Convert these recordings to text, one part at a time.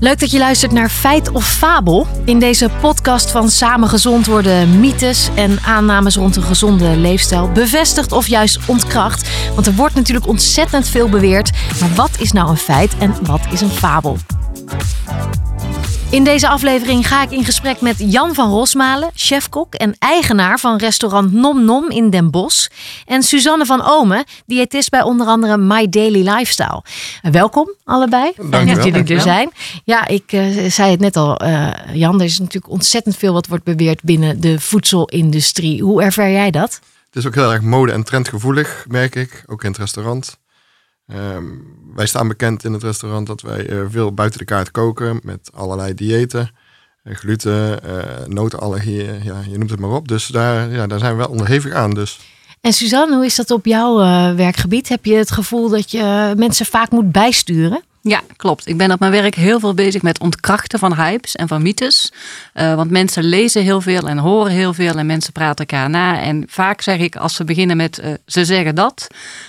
Leuk dat je luistert naar Feit of Fabel. In deze podcast van Samen Gezond worden mythes en aannames rond een gezonde leefstijl bevestigd of juist ontkracht. Want er wordt natuurlijk ontzettend veel beweerd. Maar wat is nou een feit en wat is een fabel? In deze aflevering ga ik in gesprek met Jan van Rosmalen, chefkok en eigenaar van restaurant Nom Nom in Den Bosch. En Suzanne van Omen, diëtist bij onder andere My Daily Lifestyle. Welkom allebei. Dank dat jullie er zijn. Ja, ik uh, zei het net al, uh, Jan, er is natuurlijk ontzettend veel wat wordt beweerd binnen de voedselindustrie. Hoe ervaar jij dat? Het is ook heel erg mode- en trendgevoelig, merk ik, ook in het restaurant. Um, wij staan bekend in het restaurant dat wij uh, veel buiten de kaart koken met allerlei diëten. Uh, gluten, uh, notenallergieën, ja, je noemt het maar op. Dus daar, ja, daar zijn we wel onderhevig aan. Dus. En Suzanne, hoe is dat op jouw werkgebied? Heb je het gevoel dat je mensen vaak moet bijsturen? Ja, klopt. Ik ben op mijn werk heel veel bezig met ontkrachten van hypes en van mythes. Uh, want mensen lezen heel veel en horen heel veel en mensen praten elkaar na. En vaak zeg ik, als ze beginnen met uh, ze zeggen dat,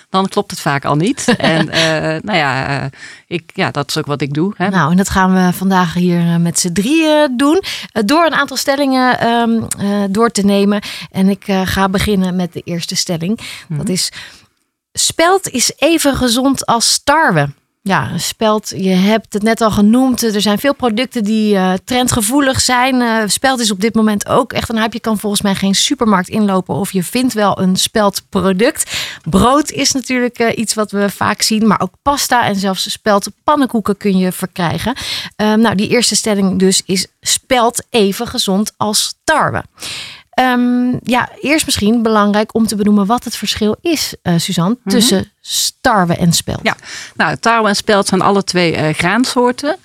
dan klopt het vaak al niet. en uh, nou ja, ik, ja, dat is ook wat ik doe. Hè. Nou, en dat gaan we vandaag hier met z'n drieën doen. door een aantal stellingen um, door te nemen. En ik ga beginnen met de eerste stelling. Mm -hmm. Dat is, spelt is even gezond als tarwe. Ja, spelt, je hebt het net al genoemd. Er zijn veel producten die uh, trendgevoelig zijn. Uh, spelt is op dit moment ook echt een hype. Je kan volgens mij geen supermarkt inlopen of je vindt wel een speldproduct. Brood is natuurlijk uh, iets wat we vaak zien, maar ook pasta en zelfs speld pannenkoeken kun je verkrijgen. nou, die eerste stelling dus is spelt even gezond als tarwe. Um, ja, eerst misschien belangrijk om te benoemen wat het verschil is, Suzanne, mm -hmm. tussen tarwe en spelt. Ja, nou, tarwe en spelt zijn alle twee uh, graansoorten.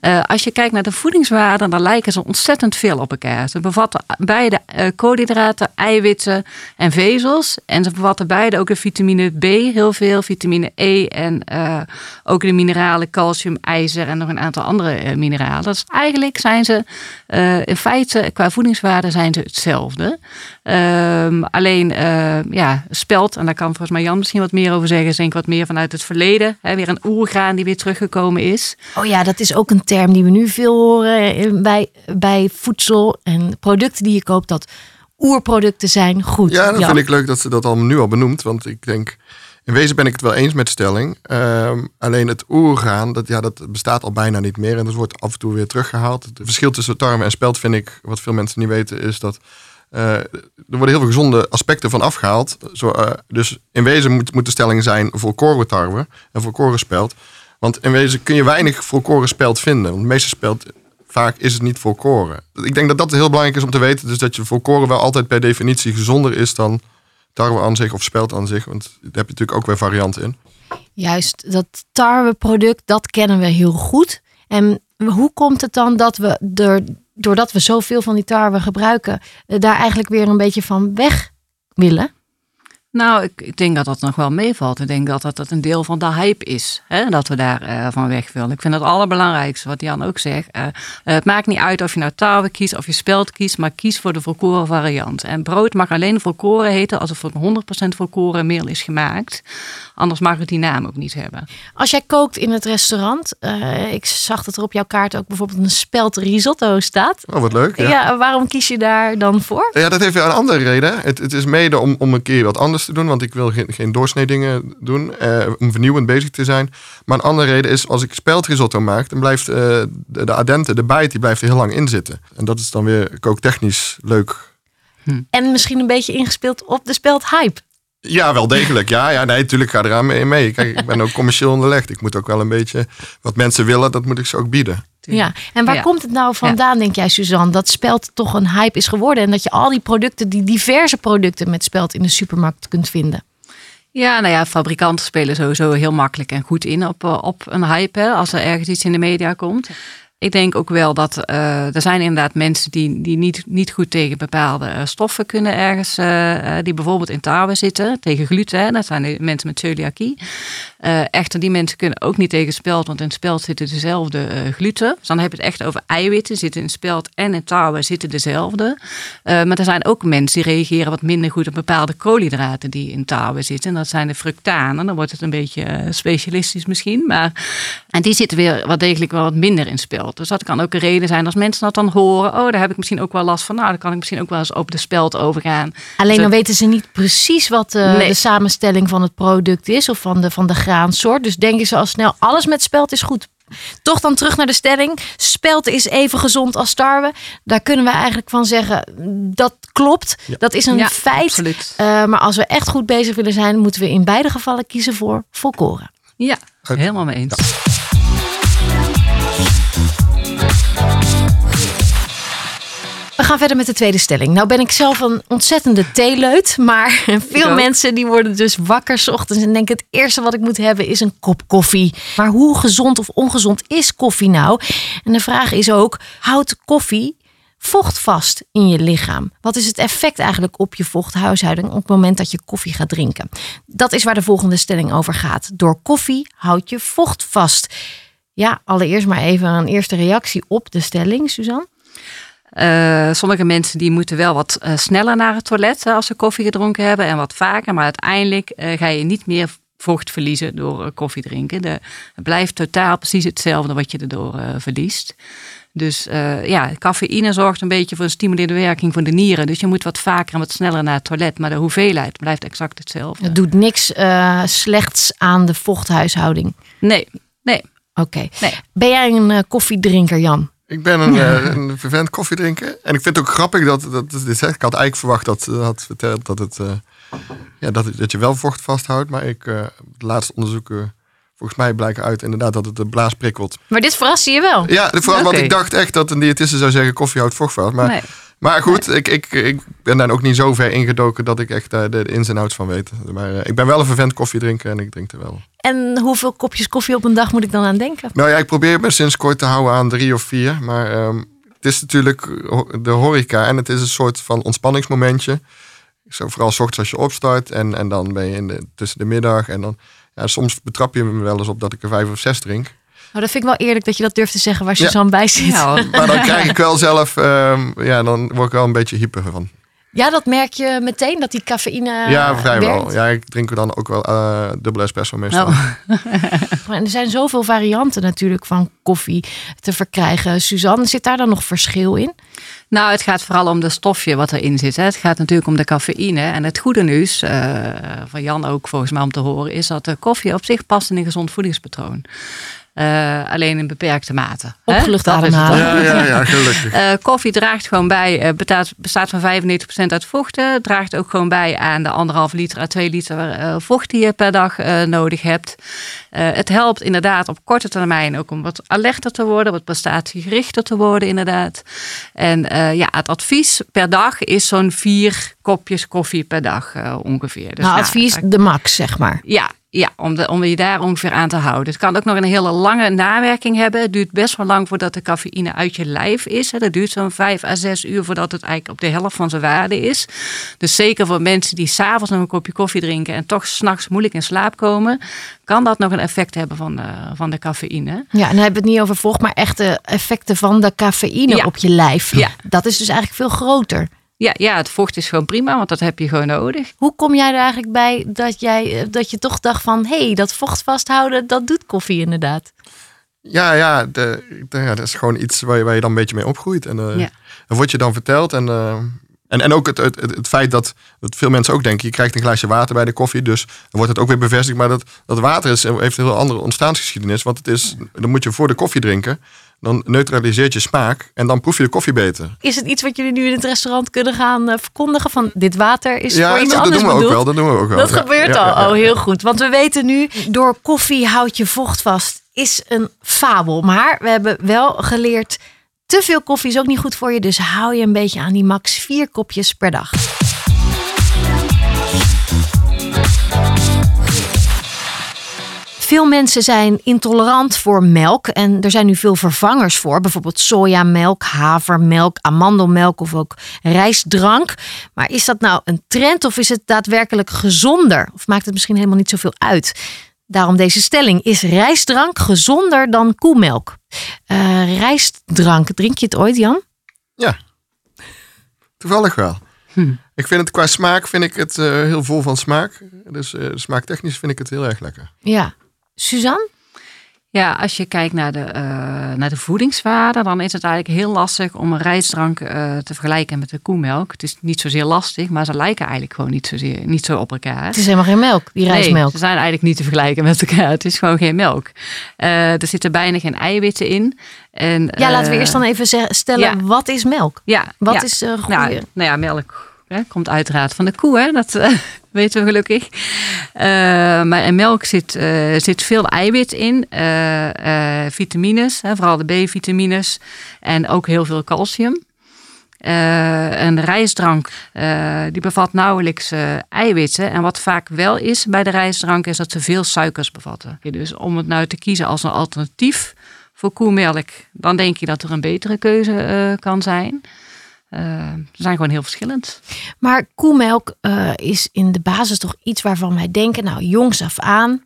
Uh, als je kijkt naar de voedingswaarden, dan lijken ze ontzettend veel op elkaar. Ze bevatten beide uh, koolhydraten, eiwitten en vezels. En ze bevatten beide ook de vitamine B heel veel, vitamine E en ook de mineralen calcium, ijzer en nog een aantal andere mineralen. Dus eigenlijk zijn ze in feite qua voedingswaarde zijn ze hetzelfde. Um, alleen ja, spelt, en daar kan volgens mij Jan misschien wat meer over zeggen, is denk ik wat meer vanuit het verleden. Hè, weer een oergraan die weer teruggekomen is. Oh ja, dat is ook een term die we nu veel horen bij, bij voedsel en producten die je koopt. Dat oerproducten zijn goed. Ja, dat vind ik leuk dat ze dat al nu al benoemt. Want ik denk, in wezen ben ik het wel eens met de stelling. Um, alleen het oergaan, dat, ja, dat bestaat al bijna niet meer. En dat wordt af en toe weer teruggehaald. Het verschil tussen tarwe en spelt vind ik, wat veel mensen niet weten, is dat... Uh, er worden heel veel gezonde aspecten van afgehaald. Zo, uh, dus in wezen moet, de stelling zijn volkoren tarwe en volkoren spelt. Want in wezen kun je weinig volkoren speld vinden. Want de meeste speld, vaak is het niet volkoren. Ik denk dat dat heel belangrijk is om te weten. Dus dat je volkoren wel altijd per definitie gezonder is dan tarwe aan zich of speld aan zich. Want daar heb je natuurlijk ook weer varianten in. Juist, dat tarweproduct, dat kennen we heel goed. En hoe komt het dan dat we er, doordat we zoveel van die tarwe gebruiken, daar eigenlijk weer een beetje van weg willen? Nou, ik, ik, denk dat dat nog wel meevalt. Ik denk dat dat, dat een deel van de hype is. Hè? Dat we daar uh, van weg willen. Ik vind het allerbelangrijkste, wat Jan ook zegt. Uh, uh, het maakt niet uit of je nou tarwe kiest of je spelt kiest. Maar kies voor de volkoren variant. En brood mag alleen volkoren heten als het voor 100% volkoren meel is gemaakt. Anders mag het die naam ook niet hebben. Als jij kookt in het restaurant. ik zag dat er op jouw kaart ook bijvoorbeeld een spelt risotto staat. Oh, wat leuk. Ja. ja waarom kies je daar dan voor? Ja, dat heeft een andere reden. Het, het is mede om, om een keer wat anders te doen, want ik wil geen, geen doorsnedingen doen, uh, om vernieuwend bezig te zijn. Maar een andere reden is, als ik speldrisotto maak, dan blijft uh, de, de adente, de bijt, die blijft er heel lang in zitten. En dat is dan weer kooktechnisch leuk. Hm. En misschien een beetje ingespeeld op de speldhype. Ja, wel degelijk. Ja, ja nee, natuurlijk ga ik eraan mee, mee. Kijk, ik ben ook commercieel onderlegd. Ik moet ook wel een beetje wat mensen willen, dat moet ik ze ook bieden. Ja, en waar ja. komt het nou vandaan, ja. denk jij, Suzanne, dat speld toch een hype is geworden en dat je al die producten, die diverse producten met speld in de supermarkt kunt vinden? Ja, nou ja, fabrikanten spelen sowieso heel makkelijk en goed in op, op een hype hè, als er ergens iets in de media komt. Ik denk ook wel dat uh, er zijn inderdaad mensen die, die niet, niet goed tegen bepaalde uh, stoffen kunnen ergens, uh, die bijvoorbeeld in tarwe zitten, tegen gluten. Dat zijn de mensen met celiakie. echter, die mensen kunnen ook niet tegen spelt, want in spelt zitten dezelfde gluten. Dus dan heb je het echt over eiwitten, zitten in spelt en in tarwe zitten dezelfde. maar er zijn ook mensen die reageren wat minder goed op bepaalde koolhydraten die in tarwe zitten. En dat zijn de fructanen. Dan wordt het een beetje specialistisch misschien, maar en die zitten weer wat degelijk wel wat minder in spelt. Speld. Dus dat kan ook een reden zijn als mensen dat dan horen. Oh, daar heb ik misschien ook wel last van. Nou, dan kan ik misschien ook wel eens op de speld overgaan. Alleen Dus dan weten ze niet precies wat de, Nee. de samenstelling van het product is of van de, van de graansoort. Dus denken ze al snel, alles met spelt is goed. Toch dan terug naar de stelling. Spelt is even gezond als tarwe. Daar kunnen we eigenlijk van zeggen, dat klopt. Dat is een Ja, feit. absoluut. Eh, maar als we echt goed bezig willen zijn, moeten we in beide gevallen kiezen voor volkoren. Ja, helemaal mee eens. We gaan verder met de tweede stelling. Nou ben ik zelf een ontzettende theeleut. Maar veel mensen die worden dus wakker 's ochtends en denken... het eerste wat ik moet hebben is een kop koffie. Maar hoe gezond of ongezond is koffie nou? En de vraag is ook, houdt koffie vocht vast in je lichaam? Wat is het effect eigenlijk op je vochthuishouding... op het moment dat je koffie gaat drinken? Dat is waar de volgende stelling over gaat. Door koffie houd je vocht vast. Ja, allereerst maar even een eerste reactie op de stelling, Suzanne. Eh, sommige mensen die moeten wel wat eh, sneller naar het toilet eh, als ze koffie gedronken hebben en wat vaker. Maar uiteindelijk ga je niet meer vocht verliezen door koffie drinken. De, het blijft totaal precies hetzelfde wat je erdoor verliest. Dus ja, cafeïne zorgt een beetje voor een stimulerende werking voor de nieren. Dus je moet wat vaker en wat sneller naar het toilet. Maar de hoeveelheid blijft exact hetzelfde. Het doet niks slechts aan de vochthuishouding. Nee, nee, Oké. nee. Ben jij een eh, koffiedrinker, Jan? Ik ben een, eh, een vervent koffiedrinker. En ik vind het ook grappig dat, dat dit zegt. Ik had eigenlijk verwacht dat ze had verteld dat, het, eh, ja, dat, dat je wel vocht vasthoudt. Maar ik, eh de laatste onderzoeken, volgens mij blijken uit inderdaad dat het de blaas prikkelt. Maar dit verrast je wel. Ja, vooral want ik dacht echt dat een diëtiste zou zeggen koffie houdt vocht vast. Maar, Nee. Maar goed, ik, ik, ik ben daar ook niet zo ver ingedoken dat ik echt daar de, de ins en outs van weet. Maar eh, ik ben wel een vervent koffiedrinker en ik drink er wel. En hoeveel kopjes koffie op een dag moet ik dan aan denken? Nou ja, ik probeer me sinds kort te houden aan drie of vier. Maar ehm, het is natuurlijk de horeca en het is een soort van ontspanningsmomentje. Zo, vooral 's ochtends als je opstart en, en dan ben je in de, tussen de middag. En dan, ja, soms betrap je me wel eens op dat ik er vijf of zes drink. Nou, dat vind ik wel eerlijk dat je dat durft te zeggen waar Ja. Suzanne bij zit. Ja, Ja. Maar dan krijg ik wel zelf, ehm, ja, dan word ik wel een beetje hyper van. dat merk je meteen, dat die cafeïne ja, vrijwel. Ja, ik drink er dan ook wel eh dubbele espresso meestal. Oh. En er zijn zoveel varianten natuurlijk van koffie te verkrijgen. Suzanne, zit daar dan nog verschil in? Nou, het gaat vooral om de stofje wat erin zit. Hè. Het gaat natuurlijk om de cafeïne. En het goede nieuws, eh, van Jan ook volgens mij om te horen, is dat de koffie op zich past in een gezond voedingspatroon. Eh, alleen in beperkte mate. Opgelucht Dat is het ademhalen. Ja, ja, ja, gelukkig. Eh, koffie draagt gewoon bij, eh, bestaat, bestaat van 95% uit vochten. Draagt ook gewoon bij aan de anderhalf liter à 2 liter eh, vocht die je per dag eh, nodig hebt. Eh, het helpt inderdaad op korte termijn ook om wat alerter te worden, wat prestatiegerichter te worden inderdaad. En eh, ja, het advies per dag is zo'n vier kopjes koffie per dag eh, ongeveer. Dus nou, ja, advies de max, zeg maar. ja, ja om, de, om je daar ongeveer aan te houden. Het kan ook nog een hele lange nawerking hebben. Het duurt best wel lang voordat de cafeïne uit je lijf is. hè. Dat duurt zo'n vijf à zes uur voordat het eigenlijk op de helft van zijn waarde is. Dus zeker voor mensen die s'avonds nog een kopje koffie drinken en toch s'nachts moeilijk in slaap komen, kan dat nog een effect hebben van de, van de cafeïne. Ja, en dan hebben we het niet over vocht, maar echte effecten van de cafeïne Ja. op je lijf. Ja. Dat is dus eigenlijk veel groter. Ja, ja, het vocht is gewoon prima, want dat heb je gewoon nodig. Hoe kom jij er eigenlijk bij dat, jij, eh, dat je toch dacht van... hé, hey, dat vocht vasthouden, dat doet koffie inderdaad. Ja, ja, de, de- ja, dat is gewoon iets waar je, waar je dan een beetje mee opgroeit. En eh Ja. dat wordt je dan verteld. En, eh, en, en ook het, het, het, het feit dat, dat veel mensen ook denken... je krijgt een glaasje water bij de koffie, dus dan wordt het ook weer bevestigd. Maar dat, dat water is, heeft een heel andere ontstaansgeschiedenis. Want het is, dan moet je voor de koffie drinken. Dan neutraliseert je smaak en dan proef je de koffie beter. Is het iets wat jullie nu in het restaurant kunnen gaan eh, verkondigen? Van dit water is ja, voor iets dat, anders doen we ook wel. Dat doen we ook wel. Dat Ja, gebeurt ja, al. Oh, heel goed. Want we weten nu, door koffie houd je vocht vast, is een fabel. Maar we hebben wel geleerd, te veel koffie is ook niet goed voor je. Dus hou je een beetje aan die max vier kopjes per dag. Veel mensen zijn intolerant voor melk en er zijn nu veel vervangers voor. Bijvoorbeeld sojamelk, havermelk, amandelmelk of ook rijstdrank. Maar is dat nou een trend of is het daadwerkelijk gezonder? Of maakt het misschien helemaal niet zoveel uit? Daarom deze stelling. Is rijstdrank gezonder dan koemelk? Eh, rijstdrank, drink je het ooit Jan? Ja, toevallig wel. Hm. Ik vind het qua smaak vind ik het eh, heel vol van smaak. Dus eh, smaaktechnisch vind ik het heel erg lekker. Ja. Suzanne? Ja, als je kijkt naar de, uh, naar de voedingswaarde, dan is het eigenlijk heel lastig om een rijstdrank uh, te vergelijken met de koemelk. Het is niet zozeer lastig, maar ze lijken eigenlijk gewoon niet, zozeer, niet zo op elkaar. Het is helemaal geen melk, die rijstmelk. Nee, ze zijn eigenlijk niet te vergelijken met elkaar. Het is gewoon geen melk. Uh, er zitten bijna geen eiwitten in. En, ja, laten we eerst dan even stellen, ja. wat is melk? Ja, wat ja. is goede? Nou, nou ja, melk Hè, komt uiteraard van de koe, hè? dat uh, weten we gelukkig. Uh, maar in melk zit, uh, zit veel eiwit in, vitamines, hè, vooral de B-vitamines en ook heel veel calcium. een rijstdrank die bevat nauwelijks eiwitten. En wat vaak wel is bij de rijstdrank is dat ze veel suikers bevatten. Dus om het nou te kiezen als een alternatief voor koemelk, dan denk je dat er een betere keuze kan zijn. Uh, ze zijn gewoon heel verschillend. Maar koemelk uh, is in de basis toch iets waarvan wij denken, nou jongs af aan,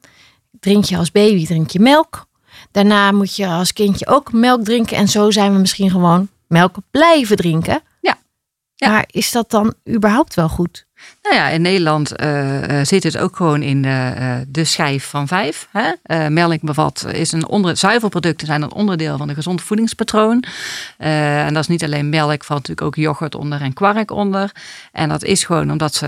drink je als baby drink je melk. Daarna moet je als kindje ook melk drinken en zo zijn we misschien gewoon melk blijven drinken. Ja. ja. Maar is dat dan überhaupt wel goed? Nou ja, in Nederland uh, zit het ook gewoon in de, uh, de schijf van vijf. Hè? Melk bevat, is een onder, zuivelproducten zijn een onderdeel van een gezond voedingspatroon. en dat is niet alleen melk, valt natuurlijk ook yoghurt onder en kwark onder. En dat is gewoon omdat ze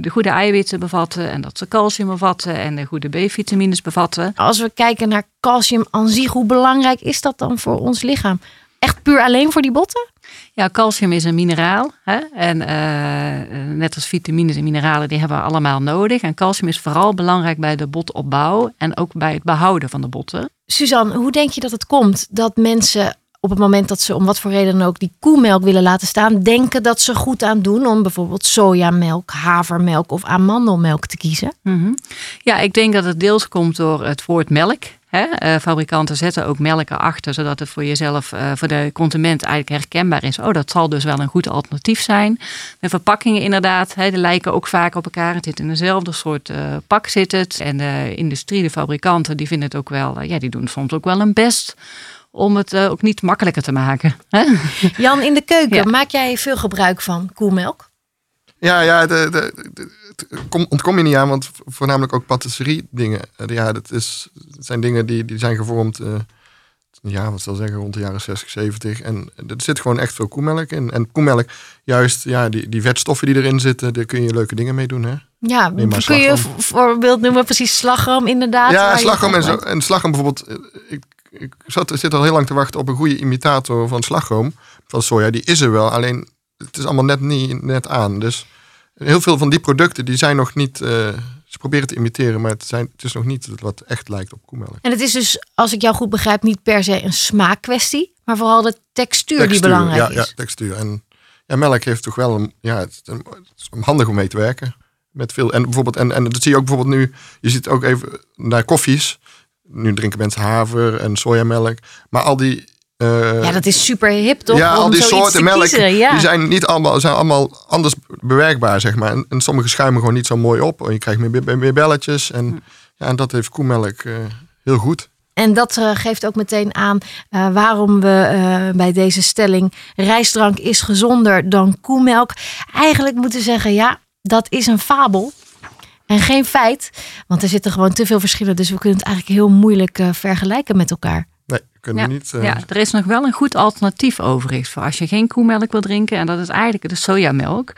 de goede eiwitten bevatten en dat ze calcium bevatten en de goede B-vitamines bevatten. Als we kijken naar calcium aan zich, hoe belangrijk is dat dan voor ons lichaam? Echt puur alleen voor die botten? Ja, calcium is een mineraal. Hè? En uh, net als vitamines en mineralen, die hebben we allemaal nodig. En calcium is vooral belangrijk bij de botopbouw en ook bij het behouden van de botten. Suzanne, hoe denk je dat het komt dat mensen op het moment dat ze om wat voor reden dan ook die koemelk willen laten staan, denken dat ze goed aan doen om bijvoorbeeld sojamelk, havermelk of amandelmelk te kiezen? Mm -hmm. Ja, ik denk dat het deels komt door het woord melk. Hè? Uh, fabrikanten zetten ook melk erachter, zodat het voor jezelf, uh, voor de consument eigenlijk herkenbaar is. Oh, dat zal dus wel een goed alternatief zijn. De verpakkingen inderdaad, hè, die lijken ook vaak op elkaar. Het zit in dezelfde soort uh, pak zit het. En de industrie, de fabrikanten, die vinden het ook wel, ja, die doen soms ook wel hun best om het ook niet makkelijker te maken. Hè? Jan, in de keuken, ja. maak jij veel gebruik van koemelk? Ja, ja de, de, de, kom, ontkom je niet aan, want voornamelijk ook patisserie dingen. Ja, dat, is, dat zijn dingen die, die zijn gevormd, uh, ja, wat zal zeggen, rond de jaren 60, 70. En er zit gewoon echt veel koemelk in. En koemelk, juist, ja, die, die vetstoffen die erin zitten, daar kun je leuke dingen mee doen, hè? Ja, kun je een voorbeeld noemen, precies slagroom inderdaad? Ja, slagroom en, zo, en slagroom bijvoorbeeld. Ik, ik zat, zit al heel lang te wachten op een goede imitator van slagroom, van soja. Die is er wel, alleen het is allemaal net niet net aan. Dus heel veel van die producten die zijn nog niet. Uh, ze proberen te imiteren, maar het, zijn, het is nog niet wat echt lijkt op koemelk. En het is dus, als ik jou goed begrijp, niet per se een smaakkwestie, maar vooral de textuur, textuur die belangrijk ja, is. Ja, textuur. En ja, melk heeft toch wel een. Ja, het is, handig om mee te werken. Met veel, en bijvoorbeeld, en, en dat zie je ook bijvoorbeeld nu. Je ziet ook even naar koffies. Nu drinken mensen haver en sojamelk. Maar al die uh, ja, dat is super hip, toch? Ja, Om al die soorten melk, ja. die zijn niet allemaal, zijn allemaal anders bewerkbaar, zeg maar. En, en sommige schuimen gewoon niet zo mooi op. En je krijgt meer, meer belletjes. En, ja, en dat heeft koemelk uh, heel goed. En dat uh, geeft ook meteen aan uh, waarom we uh, bij deze stelling rijstdrank is gezonder dan koemelk. Eigenlijk moeten zeggen, ja, dat is een fabel. En geen feit, want er zitten gewoon te veel verschillen. Dus we kunnen het eigenlijk heel moeilijk vergelijken met elkaar. Nee, kunnen ja, we niet. Uh... Ja, er is nog wel een goed alternatief overigens voor als je geen koemelk wil drinken. En dat is eigenlijk de sojamelk.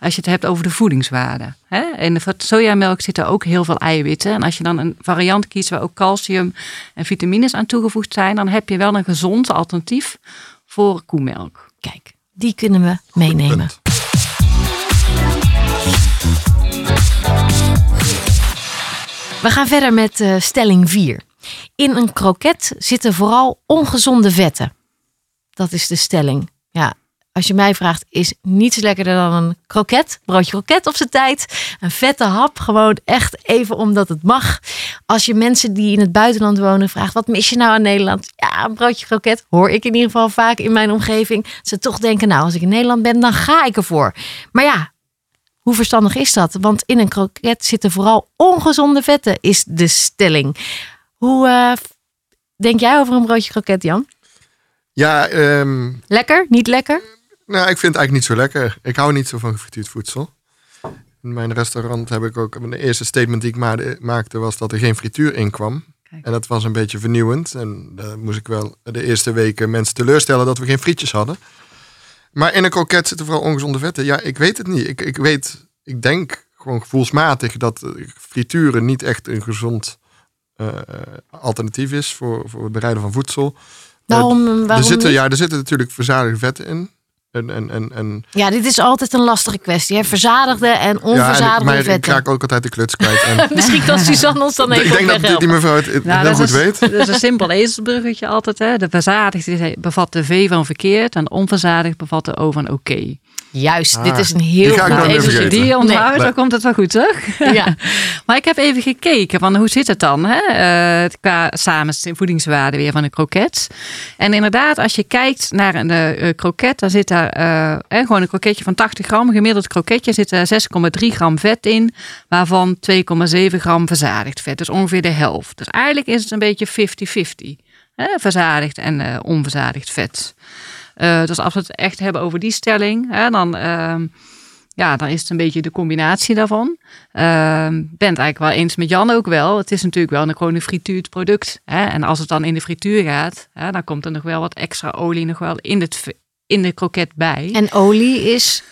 Als je het hebt over de voedingswaarde. Hè? In de sojamelk zitten ook heel veel eiwitten. En als je dan een variant kiest waar ook calcium en vitamines aan toegevoegd zijn, dan heb je wel een gezond alternatief voor koemelk. Kijk, die kunnen we meenemen. We gaan verder met uh, stelling 4. In een kroket zitten vooral ongezonde vetten. Dat is de stelling. Ja, als je mij vraagt, is niets lekkerder dan een kroket. Broodje kroket op zijn tijd. Een vette hap, gewoon echt even omdat het mag. Als je mensen die in het buitenland wonen vraagt, wat mis je nou aan Nederland? Ja, een broodje kroket hoor ik in ieder geval vaak in mijn omgeving. Ze toch denken, nou, als ik in Nederland ben, dan ga ik ervoor. Maar ja, hoe verstandig is dat? Want in een kroket zitten vooral ongezonde vetten, is de stelling. Hoe uh, denk jij over een broodje kroket, Jan? Ja, um, lekker? Niet lekker? Nou, ik vind het eigenlijk niet zo lekker. Ik hou niet zo van gefrituurd voedsel. In mijn restaurant heb ik ook. De eerste statement die ik maakte was dat er geen frituur in kwam. En dat was een beetje vernieuwend. En daar moest ik wel de eerste weken mensen teleurstellen dat we geen frietjes hadden. Maar in een kroket zitten vooral ongezonde vetten. Ja, ik weet het niet. Ik, ik weet, ik denk gewoon gevoelsmatig dat eh, frituren niet echt een gezond alternatief is voor, voor het bereiden van voedsel. Waarom, waarom er, zitten, niet? ja, er zitten natuurlijk verzadigde vetten in. En, en, en, en, Ja, dit is altijd een lastige kwestie. Hè? Verzadigde en ja, en ik, onverzadigde maar ik vetten. raak ook altijd de kluts kwijt. En Misschien kan Suzanne ons dan even ik denk dat die, mevrouw het, Nou, heel dat goed is, weet. Dat is een simpel ezelsbruggetje altijd. Hè. De verzadigd die bevat de V van verkeerd en de onverzadigd bevat de O van oké. Juist, Ah, dit is een heel goed vergeten. die onthoudt, Nee. dan komt het wel goed, toch? Ja. Maar ik heb even gekeken van hoe zit het dan hè? eh, qua samen voedingswaarde weer van een kroket. En inderdaad, als je kijkt naar een eh, kroket, dan zit daar eh, eh, gewoon een kroketje van 80 gram. Een gemiddeld kroketje zit er 6,3 gram vet in, waarvan 2,7 gram verzadigd vet. Dus ongeveer de helft. Dus eigenlijk is het een beetje 50-50. hè, Verzadigd en onverzadigd vet. Dus als we het echt hebben over die stelling, hè, dan, ehm, ja, dan is het een beetje de combinatie daarvan. Ehm ben het eigenlijk wel eens met Jan ook wel. Het is natuurlijk wel een, gewoon een frituurd product. Hè? En als het dan in de frituur gaat, hè, dan komt er nog wel wat extra olie nog wel in, het, in de kroket bij. En olie is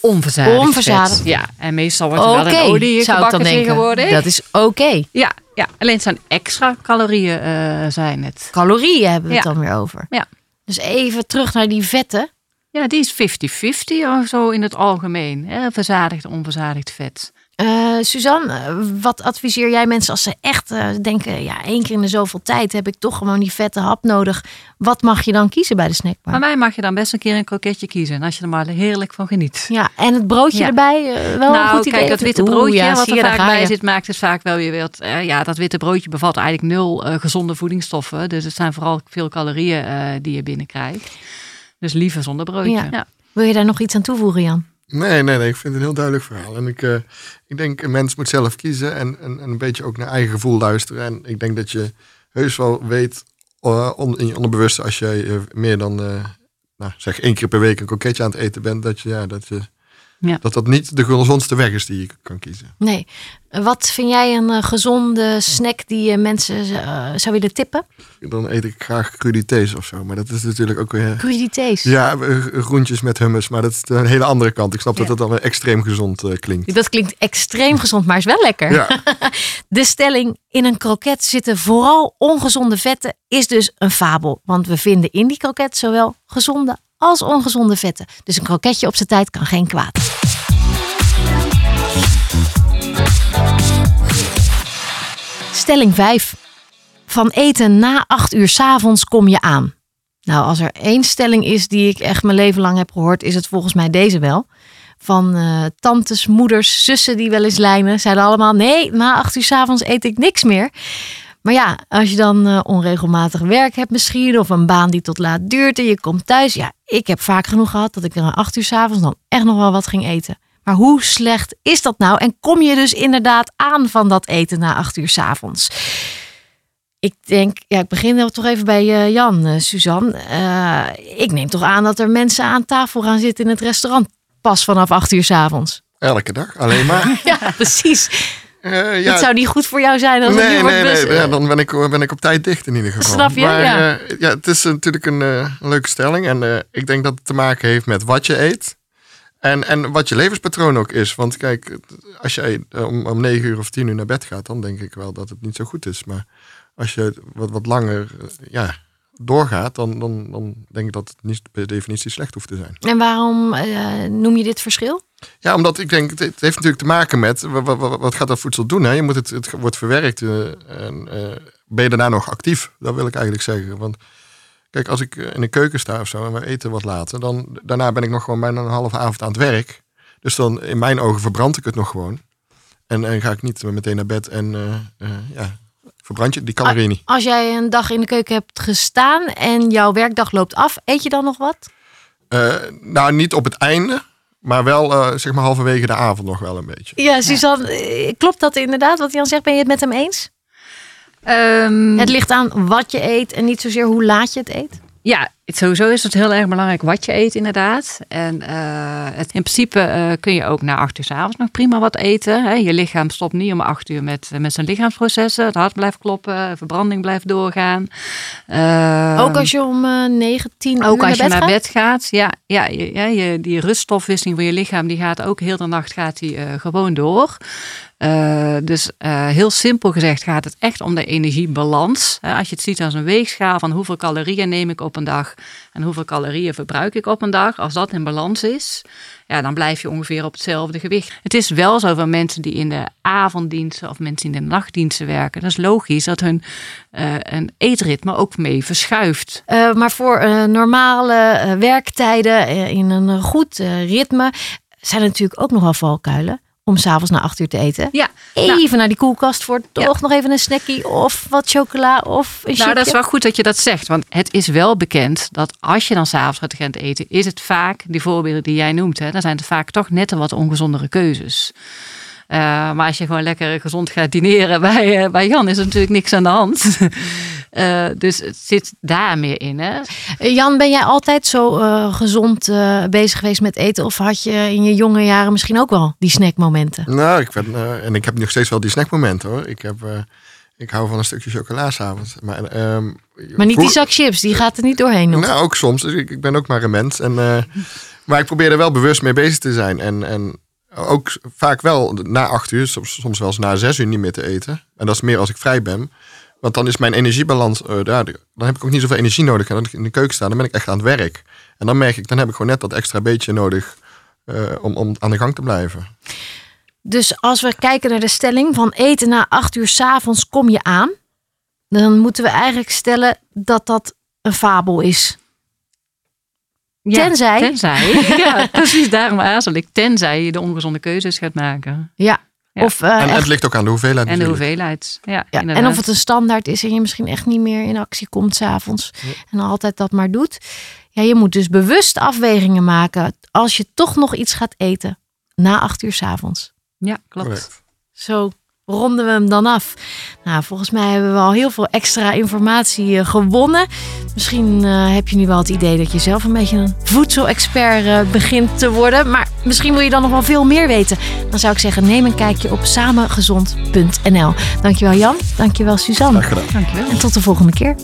onverzadigd. onverzadigd. vet. Ja, en meestal wordt er wel in olie gebakken tegenwoordig. Dat is oké. Ja, ja, alleen het zijn extra calorieën eh, zijn het. Calorieën hebben we het dan weer over. Ja. Dus even terug naar die vetten. Ja, die is 50-50 of zo in het algemeen. Hè? Verzadigd, onverzadigd vet. Eh, Suzanne, wat adviseer jij mensen als ze echt eh, denken... ja, één keer in de zoveel tijd heb ik toch gewoon die vette hap nodig. Wat mag je dan kiezen bij de snackbar? Bij mij mag je dan best een keer een kroketje kiezen. Als je er maar heerlijk van geniet. Ja, en het broodje Ja. erbij, eh, wel een nou, goed idee. kijk, dat witte Oeh, broodje ja, wat er vaak bij je. zit, maakt het vaak wel weer wat. ja, dat witte broodje bevat eigenlijk nul gezonde voedingsstoffen. Dus het zijn vooral veel calorieën die je binnenkrijgt. Dus liever zonder broodje. Ja. Wil je daar nog iets aan toevoegen, Jan? Nee, nee, nee. Ik vind het een heel duidelijk verhaal. En ik, eh, ik denk, een mens moet zelf kiezen en, en, en een beetje ook naar eigen gevoel luisteren. En ik denk dat je heus wel weet, on- in je onderbewuste, als jij eh, meer dan, nou, zeg één keer per week een kroketje aan het eten bent, dat je, ja, dat, je, Ja. dat dat niet de gezondste weg is die je kan kiezen. Nee. Wat vind jij een eh, gezonde snack die je mensen eh, zou willen tippen? Dan eet ik graag crudités of zo. Maar dat is natuurlijk ook weer... Crudités. Ja, eh, groentjes met hummus. Maar dat is een hele andere kant. Ik snap Ja. dat dat dan extreem gezond eh, klinkt. Dat klinkt extreem gezond, maar is wel lekker. Ja, De stelling in een kroket zitten vooral ongezonde vetten is dus een fabel. Want we vinden in die kroket zowel gezonde als ongezonde vetten. Dus een kroketje op zijn tijd kan geen kwaad. Stelling 5. Van eten na 8 uur 's avonds kom je aan. Nou, als er één stelling is die ik echt mijn leven lang heb gehoord, is het volgens mij deze wel. Van eh, tantes, moeders, zussen die wel eens lijnen, zeiden allemaal: nee, na 8 uur 's avonds eet ik niks meer. Maar ja, als je dan eh, onregelmatig werk hebt misschien, of een baan die tot laat duurt en je komt thuis. Ja, ik heb vaak genoeg gehad dat ik er 8 uur 's avonds dan echt nog wel wat ging eten. Maar hoe slecht is dat nou? En kom je dus inderdaad aan van dat eten na 8 uur 's avonds? Ik denk, ja, ik begin toch even bij eh, Jan, eh, Suzanne. Ik neem toch aan dat er mensen aan tafel gaan zitten in het restaurant pas vanaf 8 uur 's avonds. elke dag. Alleen maar. Ja, precies. Eh, ja, Het zou niet goed voor jou zijn als het nu nee, wordt nee, nee. Ja, dan ben ik, ben ik op tijd dicht in ieder geval. Snap je? Maar, Ja. eh, ja, het is natuurlijk een, eh, leuke stelling. En ik denk dat het te maken heeft met wat je eet. En, en wat je levenspatroon ook is. Want kijk, als jij om, om 9 uur of 10 uur naar bed gaat, dan denk ik wel dat het niet zo goed is. Maar als je wat, wat langer ja, doorgaat, dan, dan, dan denk ik dat het niet per definitie slecht hoeft te zijn. En waarom noem je dit verschil? Ja, omdat ik denk, het, heeft natuurlijk te maken met wa- wa- wa- wat, gaat dat voedsel doen? Hè? Je moet het, het wordt verwerkt eh, en eh, ben je daarna nog actief? Dat wil ik eigenlijk zeggen. Want kijk, als ik eh, in de keuken sta of zo en we eten wat later, dan daarna ben ik nog gewoon bijna een halve avond aan het werk. Dus dan in mijn ogen verbrand ik het nog gewoon. En, en ga ik niet meteen naar bed en ja, verbrand je die calorieën niet. Als jij een dag in de keuken hebt gestaan en jouw werkdag loopt af, eet je dan nog wat? Nou, niet op het einde, maar wel eh, zeg maar halverwege de avond nog wel een beetje. Ja, Suzanne, eh, klopt dat inderdaad wat Jan zegt? Ben je het met hem eens? Ehm, Het ligt aan wat je eet en niet zozeer hoe laat je het eet. Ja, Sowieso is het heel erg belangrijk wat je eet, inderdaad. En uh, het, in principe uh, kun je ook na acht uur s avonds nog prima wat eten. Hè. Je lichaam stopt niet om acht uur met, met zijn lichaamsprocessen. Het hart blijft kloppen, de verbranding blijft doorgaan. Uh, ook als je om 9, 10 ook uur als naar je naar gaat? bed gaat. Ja, ja, ja je, die ruststofwisseling van je lichaam die gaat ook heel de nacht gaat die, gewoon door. Uh, dus uh, heel simpel gezegd gaat het echt om de energiebalans. Uh, als je het ziet als een weegschaal van hoeveel calorieën neem ik op een dag en hoeveel calorieën verbruik ik op een dag. Als dat in balans is, ja, dan blijf je ongeveer op hetzelfde gewicht. Het is wel zo voor mensen die in de avonddiensten of mensen in de nachtdiensten werken. Dat is logisch dat hun een eetritme ook mee verschuift. maar voor normale werktijden in een goed ritme zijn er natuurlijk ook nogal valkuilen om s'avonds na acht uur te eten. Ja, even nou, naar die koelkast voor toch ja. nog even een snackie of wat chocola of een Nou, dat is wel goed dat je dat zegt. Want het is wel bekend dat als je dan s'avonds gaat gaan eten, is het vaak, die voorbeelden die jij noemt, hè, dan zijn het vaak toch net een wat ongezondere keuzes. Uh, maar als je gewoon lekker gezond gaat dineren bij, uh, bij Jan, is er natuurlijk niks aan de hand. Uh, dus het zit daar meer in. Hè? Jan, ben jij altijd zo gezond bezig geweest met eten? Of had je in je jonge jaren misschien ook wel die snackmomenten? Nou, ik ben, en ik heb nog steeds wel die snackmomenten hoor. Ik, heb, ik hou van een stukje chocola s'avonds. Maar, um, maar niet die zak chips, die gaat er niet doorheen nog. Nou, ook soms. Dus ik, ik ben ook maar een mens. En, maar ik probeer er wel bewust mee bezig te zijn. En, en ook vaak wel na acht uur, soms, soms wel eens na zes uur niet meer te eten. En dat is meer als ik vrij ben. Want dan is mijn energiebalans, uh, daar, dan heb ik ook niet zoveel energie nodig. En als ik in de keuken sta, dan ben ik echt aan het werk. En dan merk ik, dan heb ik gewoon net dat extra beetje nodig uh, om, om aan de gang te blijven. Dus als we kijken naar de stelling van eten na acht uur s'avonds kom je aan. Dan moeten we eigenlijk stellen dat dat een fabel is. Ja, tenzij. Tenzij. ja, precies. Daarom aarzel ik. Tenzij je de ongezonde keuzes gaat maken. Ja. Ja. Of, uh, en het ligt ook aan de hoeveelheid. En de hoeveelheid. Ja. En of het een standaard is en je misschien echt niet meer in actie komt s'avonds. Ja. En altijd dat maar doet. Ja, je moet dus bewust afwegingen maken als je toch nog iets gaat eten na acht uur s'avonds. Ja, klopt. Correct. Zo ronden we hem dan af. Nou, volgens mij hebben we al heel veel extra informatie uh, gewonnen. Misschien uh, heb je nu wel het idee dat je zelf een beetje een voedselexpert uh, begint te worden. Maar misschien wil je dan nog wel veel meer weten. Dan zou ik zeggen, neem een kijkje op samengezond.nl. Dankjewel Jan, dankjewel Suzanne. Dankjewel. En tot de volgende keer.